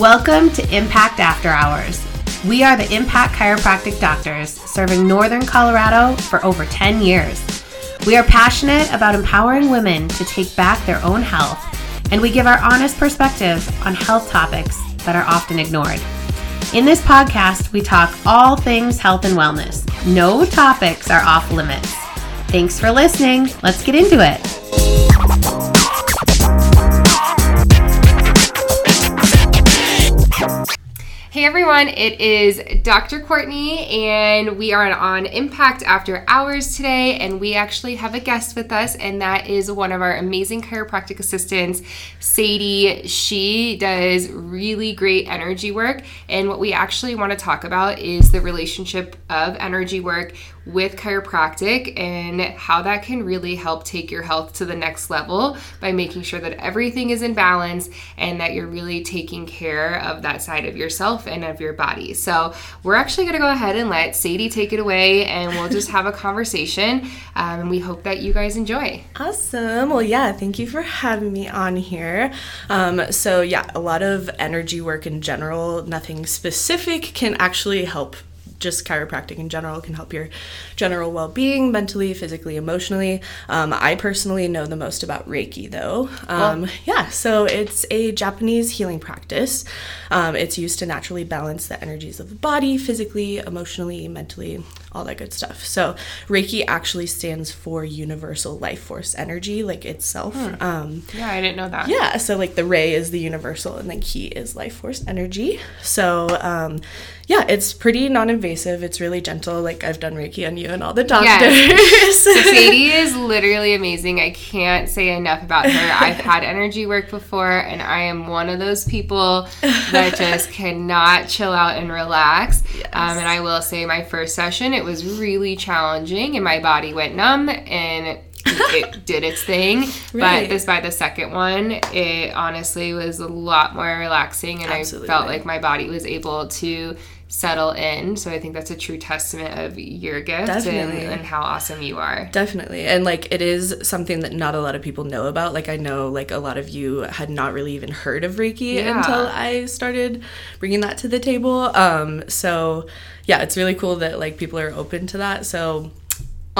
Welcome to Impact After Hours. We are the Impact Chiropractic Doctors, serving Northern Colorado for over 10 years. We are passionate about empowering women to take back their own health, and we give our honest perspective on health topics that are often ignored. In this podcast, we talk all things health and wellness. No topics are off limits. Thanks for listening. Let's get into it. Hey everyone, it is Dr. Courtney, and we are on Impact After Hours today. And we actually have a guest with us, and that is one of our amazing chiropractic assistants, Sadie. She does really great energy work, and what we actually want to talk about is the relationship of energy work with chiropractic and how that can really help take your health to the next level by making sure that everything is in balance and that you're really taking care of that side of yourself and of your body. So, we're actually going to go ahead and let Sadie take it away and we'll just have a conversation. Um, and we hope that you guys enjoy. Awesome. Well, yeah, thank you for having me on here. Um, so, yeah, a lot of energy work in general, nothing specific can actually help just chiropractic in general can help your general well-being mentally physically emotionally. Um, i personally know the most about reiki though. Um, yeah so it's a japanese healing practice. Um, it's used to naturally balance the energies of the body physically emotionally mentally all that good stuff so reiki actually stands for universal life force energy like itself um, Yeah, I didn't know that. yeah, so like the rei is the universal and then ki is life force energy. So um yeah, it's pretty non-invasive. It's really gentle. Like I've done Reiki on you and all the doctors. So Sadie is literally amazing. I can't say enough about her. I've had energy work before, and I am one of those people that just cannot chill out and relax. Um, and I will say, my first session, it was really challenging, and my body went numb and it did its thing. Right. But this by the second one, it honestly was a lot more relaxing, and I felt like my body was able to settle in. So I think that's a true testament of your gift and, and how awesome you are. Definitely. And like it is something that not a lot of people know about. Like I know like a lot of you had not really even heard of Reiki Yeah. until I started bringing that to the table. Um so yeah, it's really cool that like people are open to that. So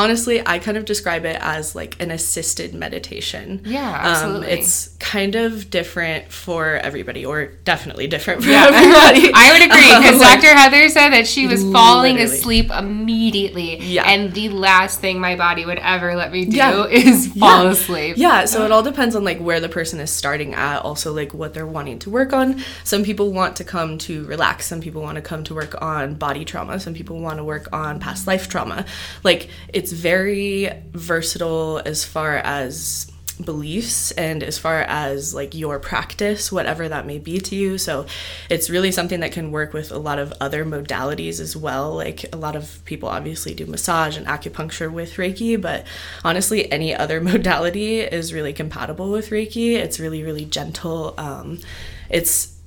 honestly, I kind of describe it as like an assisted meditation. Yeah, absolutely. Um, it's kind of different for everybody or definitely different for Yeah, everybody. I would agree Um, because like- Dr. Heather said that she was falling Literally. asleep immediately. Yeah. And the last thing my body would ever let me do Yeah. is fall Yeah. asleep. Yeah, so it all depends on like where the person is starting at, also like what they're wanting to work on. Some people want to come to relax, some people want to come to work on body trauma, some people want to work on past life trauma. Like it's very versatile as far as beliefs and as far as like your practice whatever that may be to you. So it's really something that can work with a lot of other modalities as well. Like a lot of people obviously do massage and acupuncture with reiki but honestly any other modality is really compatible with reiki. It's really really gentle. Um, it's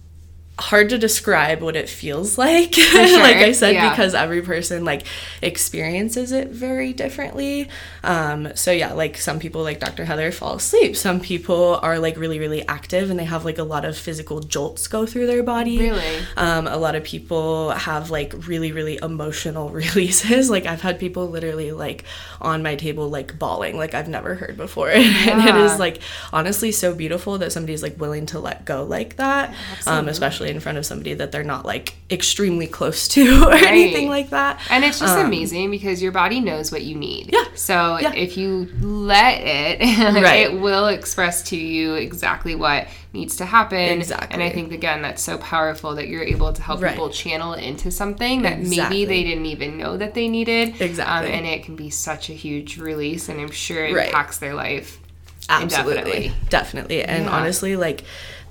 hard to describe what it feels like like i said yeah. because every person like experiences it very differently. Um so yeah like some people like dr heather fall asleep. Some people are like really really active and they have like a lot of physical jolts go through their body. Really? um a lot of people have like really really emotional releases. Like i've had people literally like on my table like bawling like i've never heard before. And it is like honestly so beautiful that somebody's like willing to let go like that um especially in front of somebody that they're not like extremely close to or anything like that And it's just amazing because your body knows what you need. Um, Yeah. So Yeah. if you let it, Right. it will express to you exactly what needs to happen. Exactly. And I think again that's so powerful that you're able to help Right. people channel into something that Exactly. maybe they didn't even know that they needed. Exactly. Um, and it can be such a huge release, and I'm sure it Right. impacts their life. absolutely Indefinitely. definitely and Yeah. honestly like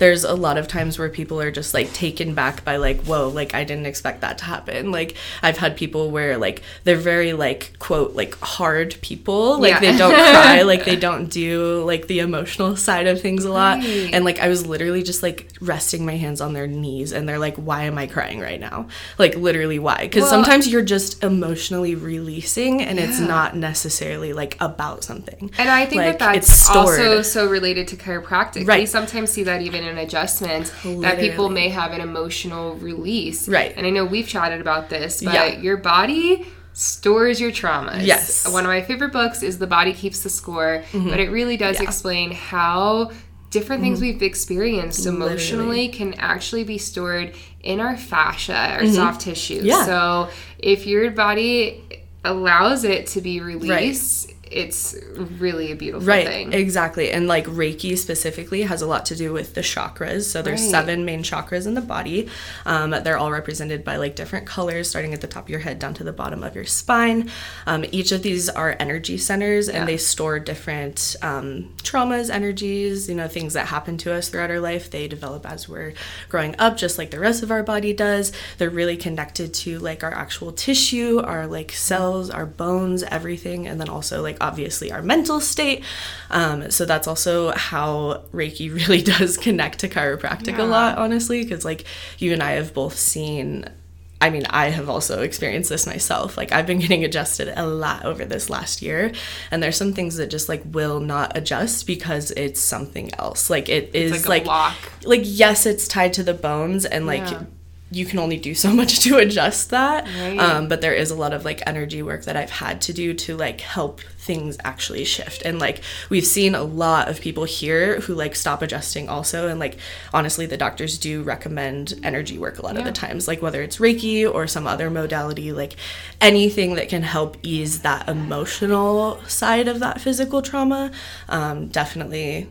there's a lot of times where people are just like taken back by like whoa like i didn't expect that to happen. Like i've had people where like they're very like quote like hard people. Like Yeah. they don't cry like they don't do like the emotional side of things a lot. Right. and like i was literally just like resting my hands on their knees and they're like why am i crying right now? Like literally why? Because Well- sometimes you're just emotionally releasing and it's not necessarily like about something. And I think Like, that that's also so related to chiropractic. We sometimes see that even in and adjustments that people may have an emotional release. Right. And I know we've chatted about this, but Yeah. your body stores your traumas. Yes. One of my favorite books is The Body Keeps the Score, but it really does Mm-hmm. Yeah. Mm-hmm. explain how different things we've experienced emotionally can actually be stored in our fascia, our soft tissue. Mm-hmm. Yeah. So if your body allows it to be released, it's really a beautiful Right, thing. exactly. And like Reiki specifically has a lot to do with the chakras. So there's Right. seven main chakras in the body. Um, they're all represented by like different colors, starting at the top of your head down to the bottom of your spine. Um, each of these are energy centers, and Yeah. they store different um, traumas, energies, you know, things that happen to us throughout our life. They develop as we're growing up, just like the rest of our body does. They're really connected to like our actual tissue, our like cells, our bones, everything, and then also like obviously our mental state. Um, so that's also how Reiki really does connect to chiropractic Yeah. a lot, honestly, because like you and I have both seen. I mean, I have also experienced this myself. Like, I've been getting adjusted a lot over this last year, and there's some things that just like will not adjust because it's something else. Like, it is like like, like yes, it's tied to the bones, and like Yeah. You can only do so much to adjust that. Right. Um, but there is a lot of like energy work that I've had to do to like help things actually shift. And like we've seen a lot of people here who like stop adjusting also. And like honestly, the doctors do recommend energy work a lot of the times, like whether it's Reiki or some other modality, like anything that can help ease that emotional side of that physical trauma. Um, definitely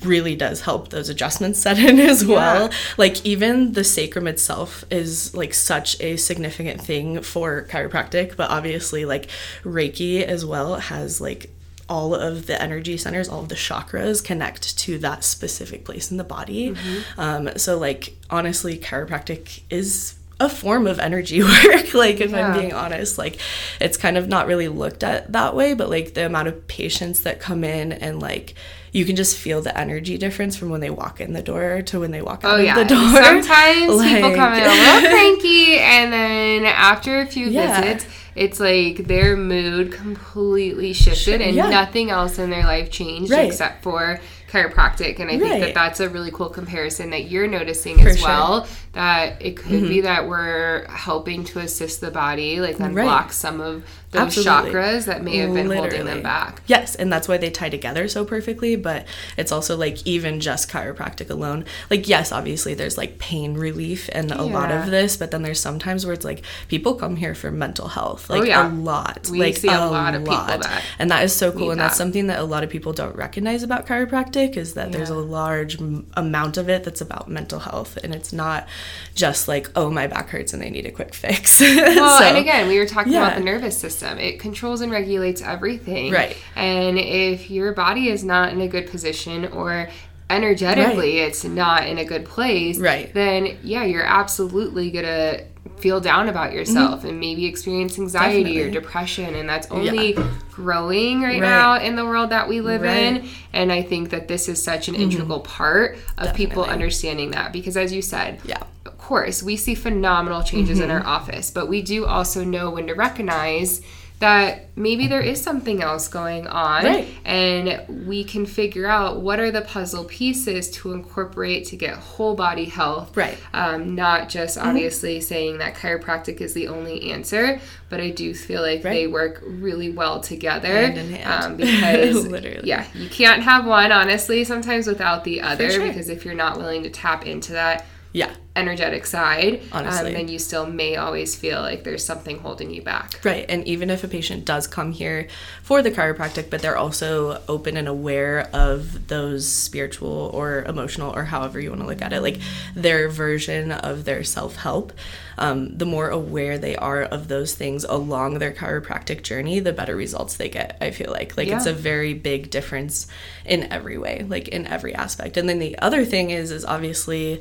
really does help those adjustments set in as well. Like even the sacrum itself is like such a significant thing for chiropractic, but obviously like Reiki as well has like all of the energy centers, all of the chakras connect to that specific place in the body. Um, so like honestly, chiropractic is a form of energy work like if i'm being honest like it's kind of not really looked at that way but like the amount of patients that come in and like you can just feel the energy difference from when they walk in the door to when they walk out Oh yeah. of the door Sometimes people come in a little cranky, and then after a few Yeah. visits, it's like their mood completely shifted, and Yeah. nothing else in their life changed Right. except for chiropractic. And I think that that's a really cool comparison that you're noticing as sure. Mm-hmm. That it could be that we're helping to assist the body, like unblock some of those Absolutely. chakras that may have been holding them back. Yes, and that's why they tie together so perfectly, but it's also like even just chiropractic alone. Like yes, obviously there's like pain relief and a lot of this, but then there's sometimes where it's like people come here for mental health. Like Oh, yeah. a lot. We like see a lot of people that And that is so cool and that's something that a lot of people don't recognize about chiropractic is that there's a large m- amount of it that's about mental health and it's not just like oh my back hurts and they need a quick fix. Well, So- and again, we were talking about the nervous system. It controls and regulates everything. Right. And if your body is not in a good position or energetically it's not in a good place, Right. then yeah, you're absolutely going to feel down about yourself and maybe experience anxiety or Mm-hmm. Depression and that's only growing right, Right. now in the world that we live in Right. Mm-hmm. and I think that this is such an integral part of people understanding that because as you said Yeah. Of course, we see phenomenal changes in Mm-hmm. our office, but we do also know when to recognize that maybe there is something else going on Right. and we can figure out what are the puzzle pieces to incorporate to get whole body health Right. um, not just Mm-hmm. obviously saying that chiropractic is the only answer but i do feel like they work really well together Hand in hand. Um, because Literally. yeah you can't have one honestly sometimes without the other sure. because if you're not willing to tap into that Yeah. energetic side, Honestly. um, then you still may always feel like there's something holding you back. Right. And even if a patient does come here for the chiropractic, but they're also open and aware of those spiritual or emotional or however you want to look at it, like their version of their self help, um, the more aware they are of those things along their chiropractic journey, the better results they get. I feel like. Like it's a very big difference in every way, like in every aspect. And then the other thing is, is obviously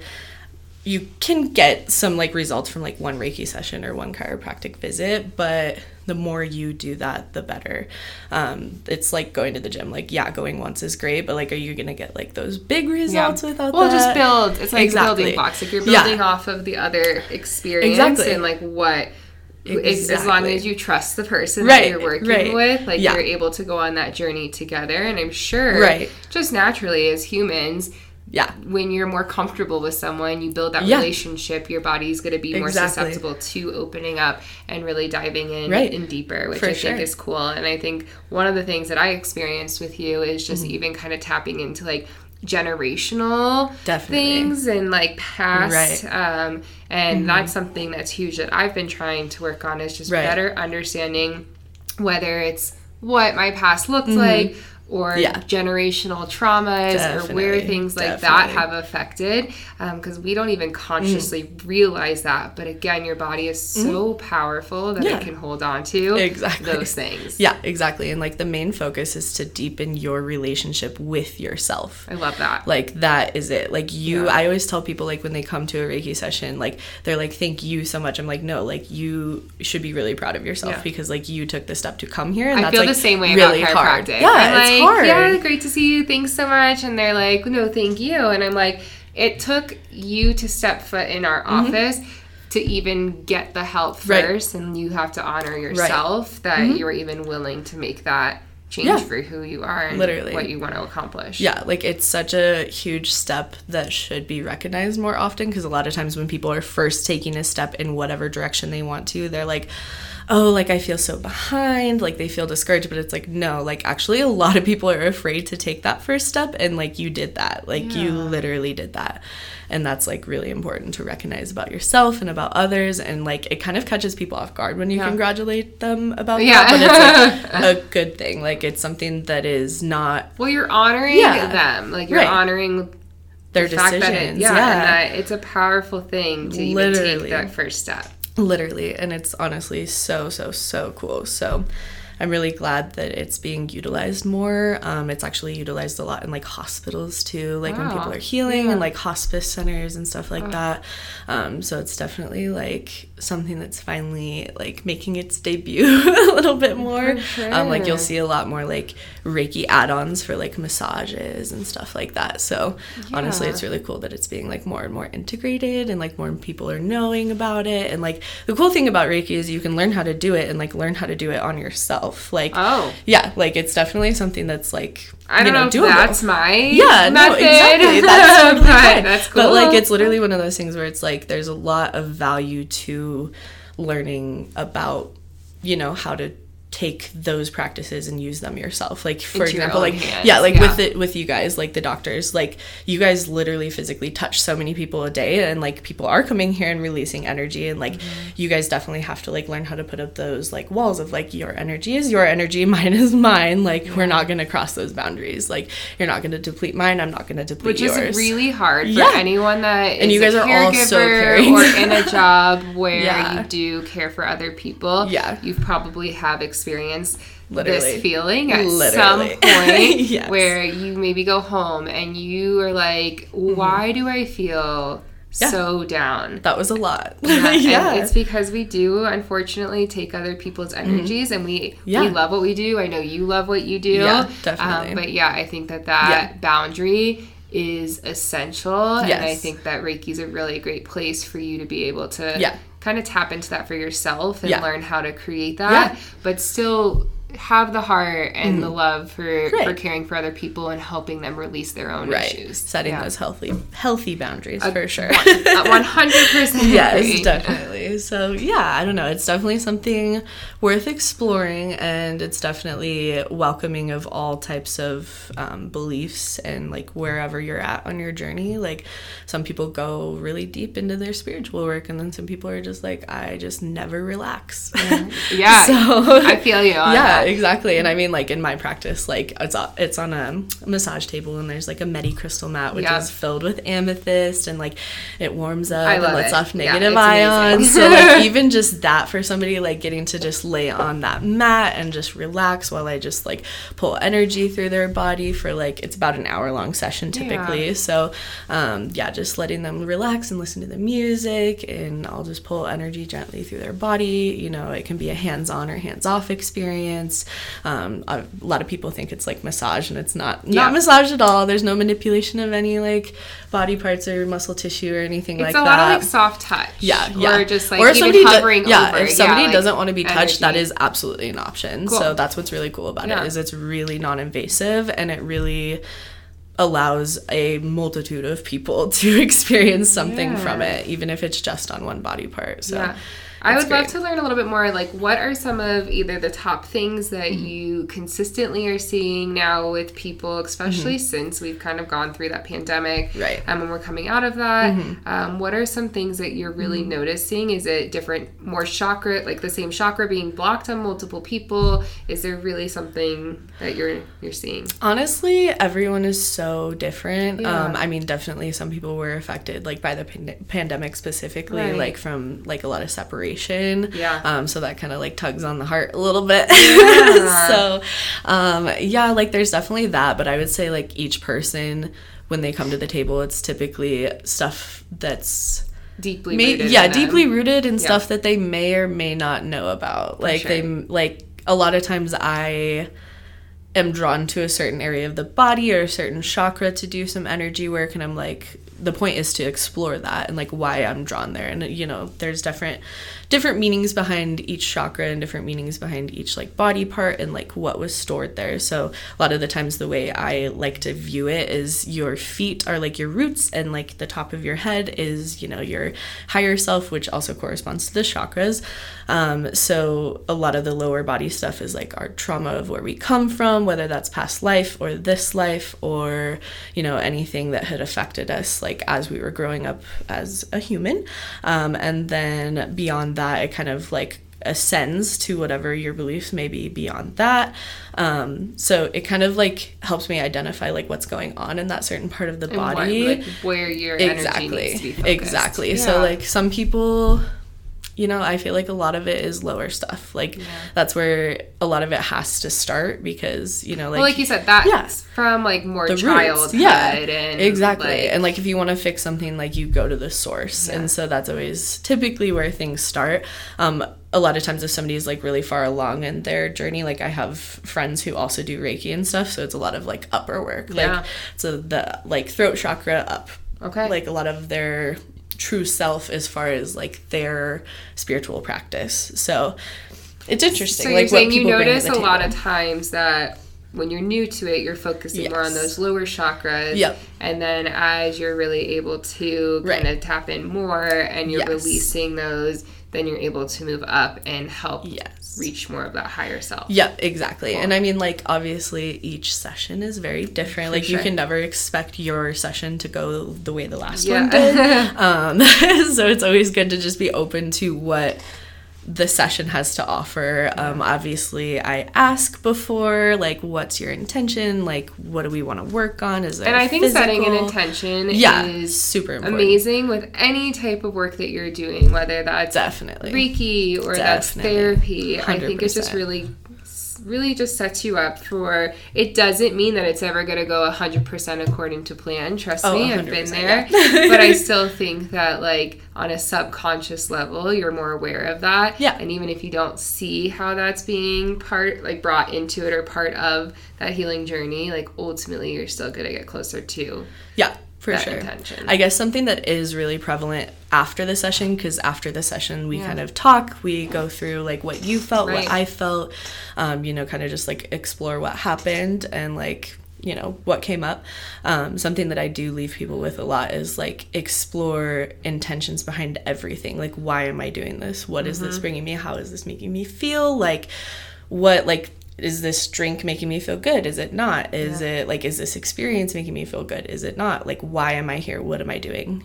you can get some like results from like one reiki session or one chiropractic visit but the more you do that the better um it's like going to the gym like yeah going once is great but like are you gonna get like those big results without well, that just build. It's like Exactly. building blocks. Like you're Yeah. building off of the other experience Exactly. and like what. As as long as you trust the person Right, that you're working right. with, like Yeah. you're able to go on that journey together. And I'm sure, Right. just naturally as humans, Yeah. when you're more comfortable with someone, you build that Yeah. relationship, your body's going to be more Exactly. susceptible to opening up and really diving in Right. and deeper, which For I sure. think is cool. And I think one of the things that I experienced with you is just Mm-hmm. even kind of tapping into like generational Definitely. things and like past Right. Mm-hmm. um, and that's something that's huge that i've been trying to work on is just Right. better understanding whether it's what my past looked like or Mm-hmm. Yeah. generational traumas or where things like that have affected because we don't even consciously realize that but again your body is so powerful that Mm-hmm. Yeah. it can hold on to Exactly. those things Yeah, exactly. And like the main focus is to deepen your relationship with yourself. i love that Like that is it. Like you Yeah. I always tell people like when they come to a Reiki session, like they're like, Thank you so much. I'm like, no, like you should be really proud of yourself Yeah. because like you took the step to come here and I that's feel like the same way really about hard. chiropractic. Yeah, it's like, hard. Yeah, great to see you. Thanks so much. And they're like, no, thank you. And I'm like, it took you to step foot in our office to even get the help Mm-hmm. Right. first, and you have to honor yourself that you were even willing to make that change Mm-hmm. Yeah. for who you are and Literally. what you want to accomplish. Yeah, like it's such a huge step that should be recognized more often because a lot of times when people are first taking a step in whatever direction they want to, they're like, oh, like I feel so behind, like they feel discouraged, but it's like, no, like actually a lot of people are afraid to take that first step and like you did that. Like you literally did that. And that's like really important to recognize about yourself and about others. And like it kind of catches people off guard when you Yeah. congratulate them about Yeah. that. But it's like a good thing. Like it's something that is not Well, you're honoring Yeah. them. Like you're Right. honoring their the decisions. it, yeah, yeah. and that it's a powerful thing to even Literally. take that first step. Literally and it's honestly so so so cool. So i'm really glad that it's being utilized more. Um, it's actually utilized a lot in like hospitals too like when people are healing Yeah. and like hospice centers and stuff like that. Um, so it's definitely like something that's finally like making its debut a little bit more. For um, like you'll see a lot more like reiki add-ons for like massages and stuff like that. So honestly it's really cool that it's being like more and more integrated and like more people are knowing about it. And like the cool thing about reiki is you can learn how to do it and like learn how to do it on yourself. Like Oh. yeah like it's definitely something that's like I don't know, if doable. that's my yeah no exactly that's totally but that's cool. but like it's literally one of those things where it's like there's a lot of value to learning about you know how to take those practices and use them yourself like for Into example like hands, yeah like yeah. with it with you guys like the doctors like you guys literally physically touch so many people a day and like people are coming here and releasing energy and like Mm-hmm. you guys definitely have to like learn how to put up those like walls of like your energy is your energy mine is mine like we're not to cross those boundaries like you're not to deplete mine i'm not to deplete which yours is really hard for Yeah. anyone that And you guys a are all so caring. or in a job where Yeah. you do care for other people. Yeah. you probably have experienced Literally. this feeling at Literally. some point Yes. where you maybe go home and you are like, why do I feel Mm-hmm. Yeah. so down? that was a lot Yeah, yeah, And it's because we do unfortunately take other people's energies and we Mm-hmm. Yeah. we love what we do. I know you love what you do. Yeah, definitely. Um, but yeah, I think that that boundary is essential and I think that Reiki's a really great place for you to be able to Yeah. Kind of tap into that for yourself and Yeah. learn how to create that, but still have the heart and the love for for Mm-hmm. Caring for other people and helping them release their own right issues. setting Yeah. those healthy healthy boundaries for sure One hundred percent. yes definitely so yeah i don't know it's definitely something worth exploring and it's definitely welcoming of all types of um, beliefs and like wherever you're at on your journey like some people go really deep into their spiritual work and then some people are just like i just never relax Yeah. so I feel you on yeah that. Exactly. And i mean like in my practice like it's on, it's on a massage table and there's like a medi crystal mat which Yeah. is filled with amethyst and like it warms up and lets it. off negative it's ions. so like even just that for somebody like getting to just lay on that mat and just relax while i just like pull energy through their body for like it's about an hour long session typically. So um yeah just letting them relax and listen to the music and i'll just pull energy gently through their body. You know it can be a hands-on or hands-off experience um, a lot of people think it's like massage and it's not Yeah. not massage at all there's no manipulation of any like body parts or muscle tissue or anything It's like that. It's a that lot of like soft touch. yeah, yeah. Or just like Or if somebody do- yeah, over. if somebody like, doesn't want to be touched, that energy. is absolutely an option. Cool. So that's what's really cool about Yeah. it is it's really non-invasive and it really allows a multitude of people to experience something Yeah. from it, even if it's just on one body part. So Yeah. I would love to learn a little bit more. Like, what are some of either the top things that Mm-hmm. you consistently are seeing now with people, especially since we've kind of gone through that pandemic, Mm-hmm. Right. Mm-hmm. Um, and we're coming out of that. Um, what are some things that you're really noticing? Is it different, more chakra, like the same chakra being blocked on multiple people? Is there really something that you're you're seeing? Honestly, everyone is so different. Yeah. Um, I mean, definitely some people were affected, like by the pand- pandemic specifically, Right. like from like a lot of separation. Yeah. Um, so that kind of like tugs on the heart a little bit. Yeah. so, um, yeah, like there's definitely that, but I would say like each person when they come to the table, it's typically stuff that's Deeply May- rooted. yeah in them? deeply rooted in Yeah. stuff that they may or may not know about like sure. they like a lot of times i am drawn to a certain area of the body or a certain chakra to do some energy work and i'm like the point is to explore that and like why i'm drawn there. And you know there's different different meanings behind each chakra and different meanings behind each like body part and like what was stored there. So a lot of the times the way i like to view it is your feet are like your roots and like the top of your head is you know your higher self which also corresponds to the chakras. Um, so a lot of the lower body stuff is like our trauma of where we come from whether that's past life or this life or you know anything that had affected us like as we were growing up as a human. Um, and then beyond that it kind of like ascends to whatever your beliefs may be beyond that. Um, so it kind of like helps me identify like what's going on in that certain part of the And what- body. like, where your energy needs exactly to be focused. exactly. So like some people you know i feel like a lot of it is lower stuff like that's where a lot of it has to start because you know like well, like you said, that's Yeah. from like more the roots. yeah and exactly like- and like if you want to fix something like you go to the source Yeah. and so that's always typically where things start um a lot of times if somebody is like really far along in their journey like i have friends who also do reiki and stuff so it's a lot of like upper work Yeah. like so the like throat chakra up Okay. like a lot of their true self as far as like their spiritual practice so it's interesting So you're saying you people bring to notice a lot of times that when you're new to it, you're focusing more on those lower chakras. Yep. And then as you're really able to kind Right. of tap in more and you're Yes. releasing those, then you're able to move up and help Yes. reach more of that higher self. Yeah, exactly. And I mean, like, obviously, each session is very different. like, sure. you can never expect your session to go the way the last Yeah. one did. um, so it's always good to just be open to what the session has to offer. Um, obviously, I ask before, like, what's your intention? Like, what do we want to work on? Is there And I think setting an intention Yeah, is super important. amazing with any type of work that you're doing, whether that's Definitely. Reiki or that's Definitely. therapy. I think it's just really really just sets you up for it doesn't mean that it's ever going to go 100% according to plan trust Oh, me i've been there yeah. but i still think that like on a subconscious level you're more aware of that Yeah. and even if you don't see how that's being part like brought into it or part of that healing journey like ultimately you're still going to get closer to Yeah, for sure. intention. I guess something that is really prevalent after the session, because after the session we Yeah. kind of talk, we go through like what you felt, Right. what I felt, um, you know, kind of just like explore what happened and like you know what came up um, something that i do leave people with a lot is like explore intentions behind everything like why am i doing this What is this bringing me how is this making me feel like what like is this drink making me feel good? Is it not? Is it like is this experience making me feel good? Is it not? Like why am i here? What am i doing?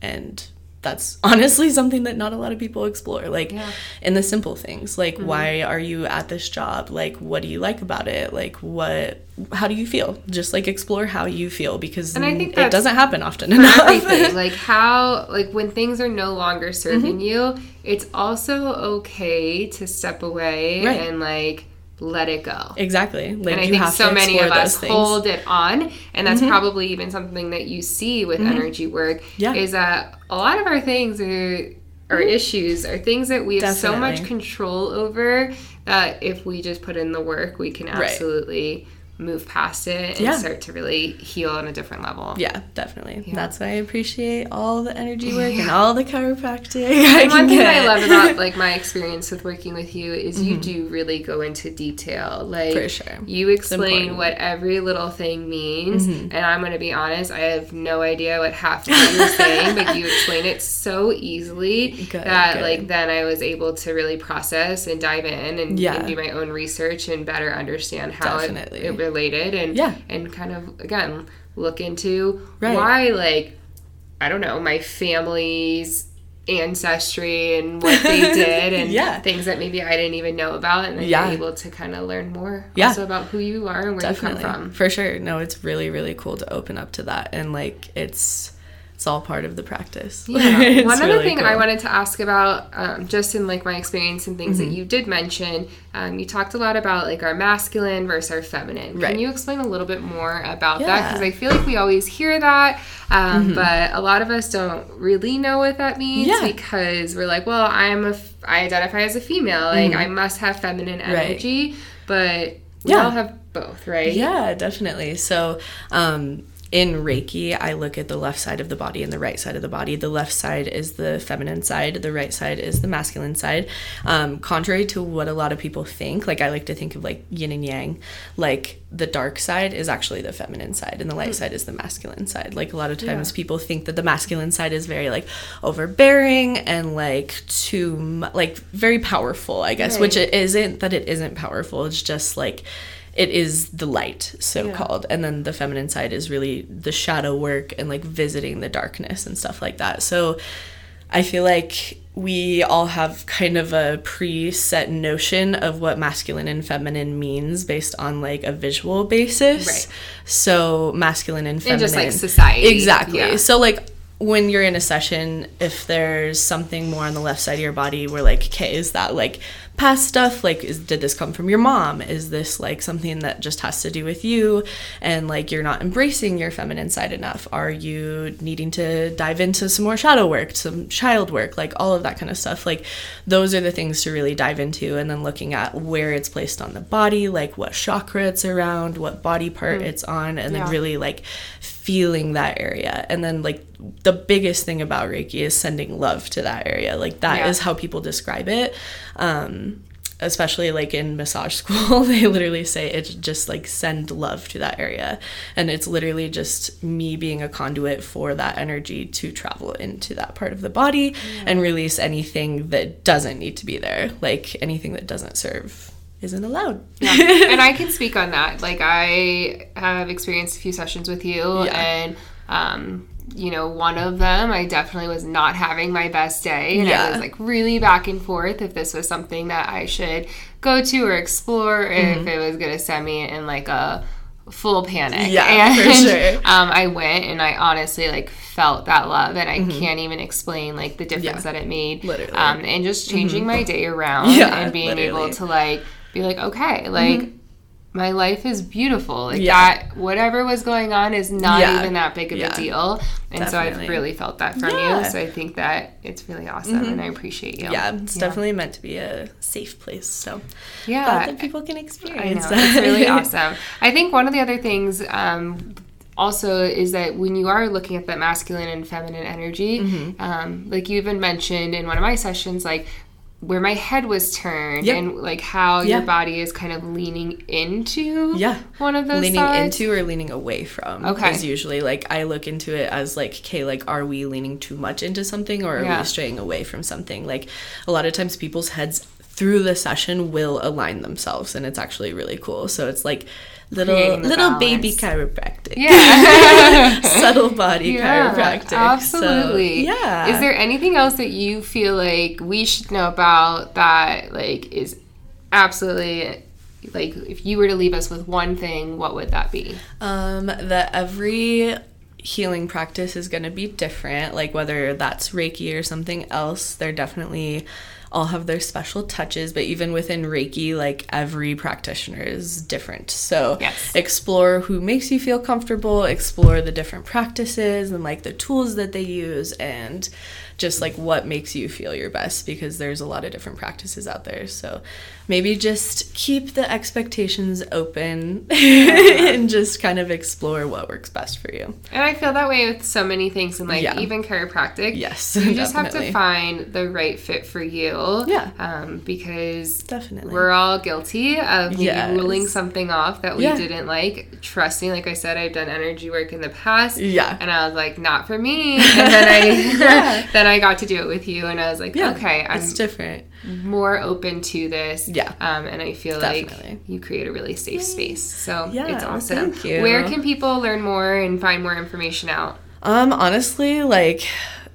And that's honestly something that not a lot of people explore like Yeah. in the simple things. Like Mm-hmm. why are you at this job? Like what do you like about it? Like what how do you feel? Just like explore how you feel because And I think it doesn't happen often enough. like how like when things are no longer serving Mm-hmm. you it's also okay to step away Right. and like let it go exactly like and I think so many of us things. Mm-hmm. hold it on, and that's probably even something that you see with energy work. Yeah. Is that a lot of our things are our issues are things that we have so much control over that if we just put in the work, we can absolutely move past it and Yeah. start to really heal on a different level. Yeah, definitely. Yeah. That's why I appreciate all the energy work and all the chiropractic. And one thing I love about like my experience with working with you is you do really go into detail. Like Mm-hmm. For sure. you explain. Mm-hmm. what every little thing means, and I'm going to be honest, I have no idea what half of what you're saying, but you explain it so easily Good, that good. like then I was able to really process and dive in and, Yeah. and do my own research and better understand how it, Definitely. it related and Yeah. and kind of again look into Right. why like I don't know, my family's ancestry and what they did and Yeah. things that maybe I didn't even know about and then Yeah. you're able to kind of learn more Yeah. also about who you are and where Definitely. you come from. For sure. No, it's really, really cool to open up to that. And like, it's. It's all part of the practice. Yeah. One other really thing I cool. Mm-hmm. wanted to ask about, um, just in like my experience and things that you did mention, um, you talked a lot about like our masculine versus our feminine. Right. Can you explain a little bit more about that? Yeah. Mm-hmm. Because I feel like we always hear that, um, but a lot of us don't really know what that means Yeah. because we're like, well, I'm a, f- I identify as a female, like I must have feminine Mm-hmm. Right. energy, but we Yeah. all have both, right? Yeah, definitely. So, um, in Reiki, I look at the left side of the body and the right side of the body. The left side is the feminine side, the right side is the masculine side. Um, contrary to what a lot of people think, like I like to think of like yin and yang, like the dark side is actually the feminine side and the light side is the masculine side. Like a lot of times people think that the masculine side is very like overbearing and like too like very powerful, I guess, which Right. it isn't that it isn't powerful. It's just like it is the light so called and then the feminine side is really the shadow work and like visiting the darkness and stuff like that so i feel like we all have kind of a preset notion of what masculine and feminine means based on like a visual basis Right. so masculine and feminine And just like society. Exactly. Yeah. So like when you're in a session, if there's something more on the left side of your body, we're like, okay, is that like past stuff? Like, is did this come from your mom? Is this like something that just has to do with you? And like you're not embracing your feminine side enough? Are you needing to dive into some more shadow work, some child work, like all of that kind of stuff? Like those are the things to really dive into, and then looking at where it's placed on the body, like what chakra it's around, what body part mm. it's on, and Yeah. then really like feeling that area. And then like the biggest thing about reiki is sending love to that area. Like that is Yeah. how people describe it. Um especially like in massage school they literally say it's just like send love to that area. And it's literally just me being a conduit for that energy to travel into that part of the body and release anything that doesn't need to be there. Like anything that doesn't serve isn't allowed Yeah. and I can speak on that. Like I have experienced a few sessions with you, Yeah. and um, you know, one of them I definitely was not having my best day, and I was like really back and forth if this was something that I should go to or explore, or if it was gonna send me in like a full panic. Mm-hmm. Yeah, and, for sure. Um, I went and I honestly like felt that love, and I can't even explain like the difference Mm-hmm. Yeah. that it made. Literally. Mm-hmm. Um, and just changing my day around Yeah, and being able to like be like okay like my life is beautiful like Mm-hmm. Yeah. that whatever was going on is not Yeah. even that big of Yeah. a deal and so i've really felt that from you so i think that it's really awesome and i appreciate you yeah it's definitely meant to be a safe place so yeah glad that people can I know, experience it's really awesome. I think one of the other things um, also is that when you are looking at that masculine and feminine energy, Mm-hmm. um, like you even mentioned in one of my sessions, like where my head was turned Yep. and like how Yeah. your body is kind of leaning into yeah one of those leaning sides. into or leaning away from Okay. is usually like i look into it as like okay like are we leaning too much into something or are Yeah. we straying away from something like a lot of times people's heads through the session will align themselves and it's actually really cool so it's like little little baby chiropractic yeah. subtle body Yeah, chiropractic So, Absolutely. yeah Is there anything else that you feel like we should know about that like is absolutely like if you were to leave us with one thing, what would that be? Um, that every healing practice is going to be different. Like whether that's Reiki or something else, they're definitely all have their special touches, but even within Reiki, like every practitioner is different. So Yes. explore who makes you feel comfortable, explore the different practices and like the tools that they use and just like what makes you feel your best because there's a lot of different practices out there. So maybe just keep the expectations open and just kind of explore what works best for you. And I feel that way with so many things, and like Yeah. even chiropractic. Yes, you just have to find the right fit for you. Yeah. Um, because Definitely. we're all guilty of Yes. ruling something off that we Yeah. didn't like. Trusting, like I said, I've done energy work in the past. Yeah. And I was like, not for me. And then I then I got to do it with you, and I was like, yeah. okay, I'm it's different. more open to this. Yeah. Um, and I feel Definitely. like you create a really safe space. So Yeah, it's awesome. thank you. Where can people learn more and find more information out? Um, honestly, like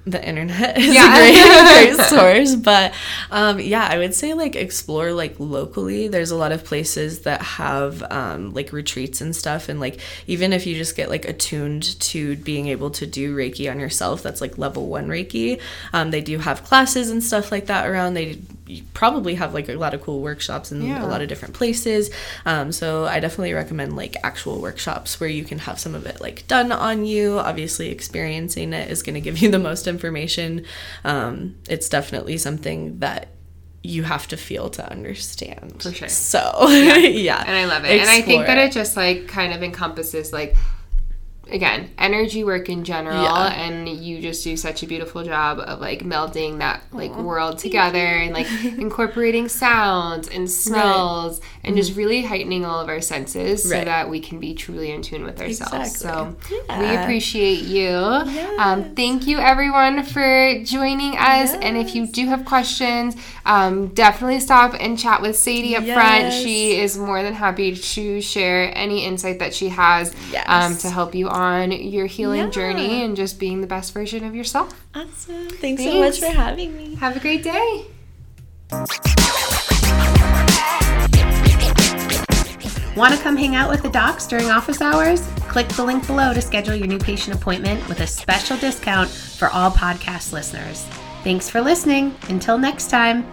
the internet is Yeah. a great, great source, but um, yeah, I would say like explore like locally. There's a lot of places that have um, like retreats and stuff, and like even if you just get like attuned to being able to do Reiki on yourself, that's like level one Reiki. Um, they do have classes and stuff like that around. They you probably have like a lot of cool workshops in Yeah. a lot of different places. Um, so I definitely recommend like actual workshops where you can have some of it like done on you. Obviously, experiencing it is going to give you the most information. Um, it's definitely something that you have to feel to understand. For sure. So yeah, and I love it. and I think Explore that it just like kind of encompasses like again energy work in general Yeah. and you just do such a beautiful job of like melding that like world together and like incorporating sounds and smells and just really heightening all of our senses so Mm-hmm. That we can be truly in tune with ourselves. So Exactly. we appreciate you. Um, thank you everyone for joining us. And if you do have questions um, definitely stop and chat with sadie up front. She is more than happy to share any insight that she has Yes. um, to help you on your healing Yeah. journey and just being the best version of yourself. awesome. Thanks, so much for having me. Have a great day. Want to come hang out with the docs during office hours? Click the link below to schedule your new patient appointment with a special discount for all podcast listeners. Thanks for listening. Until next time.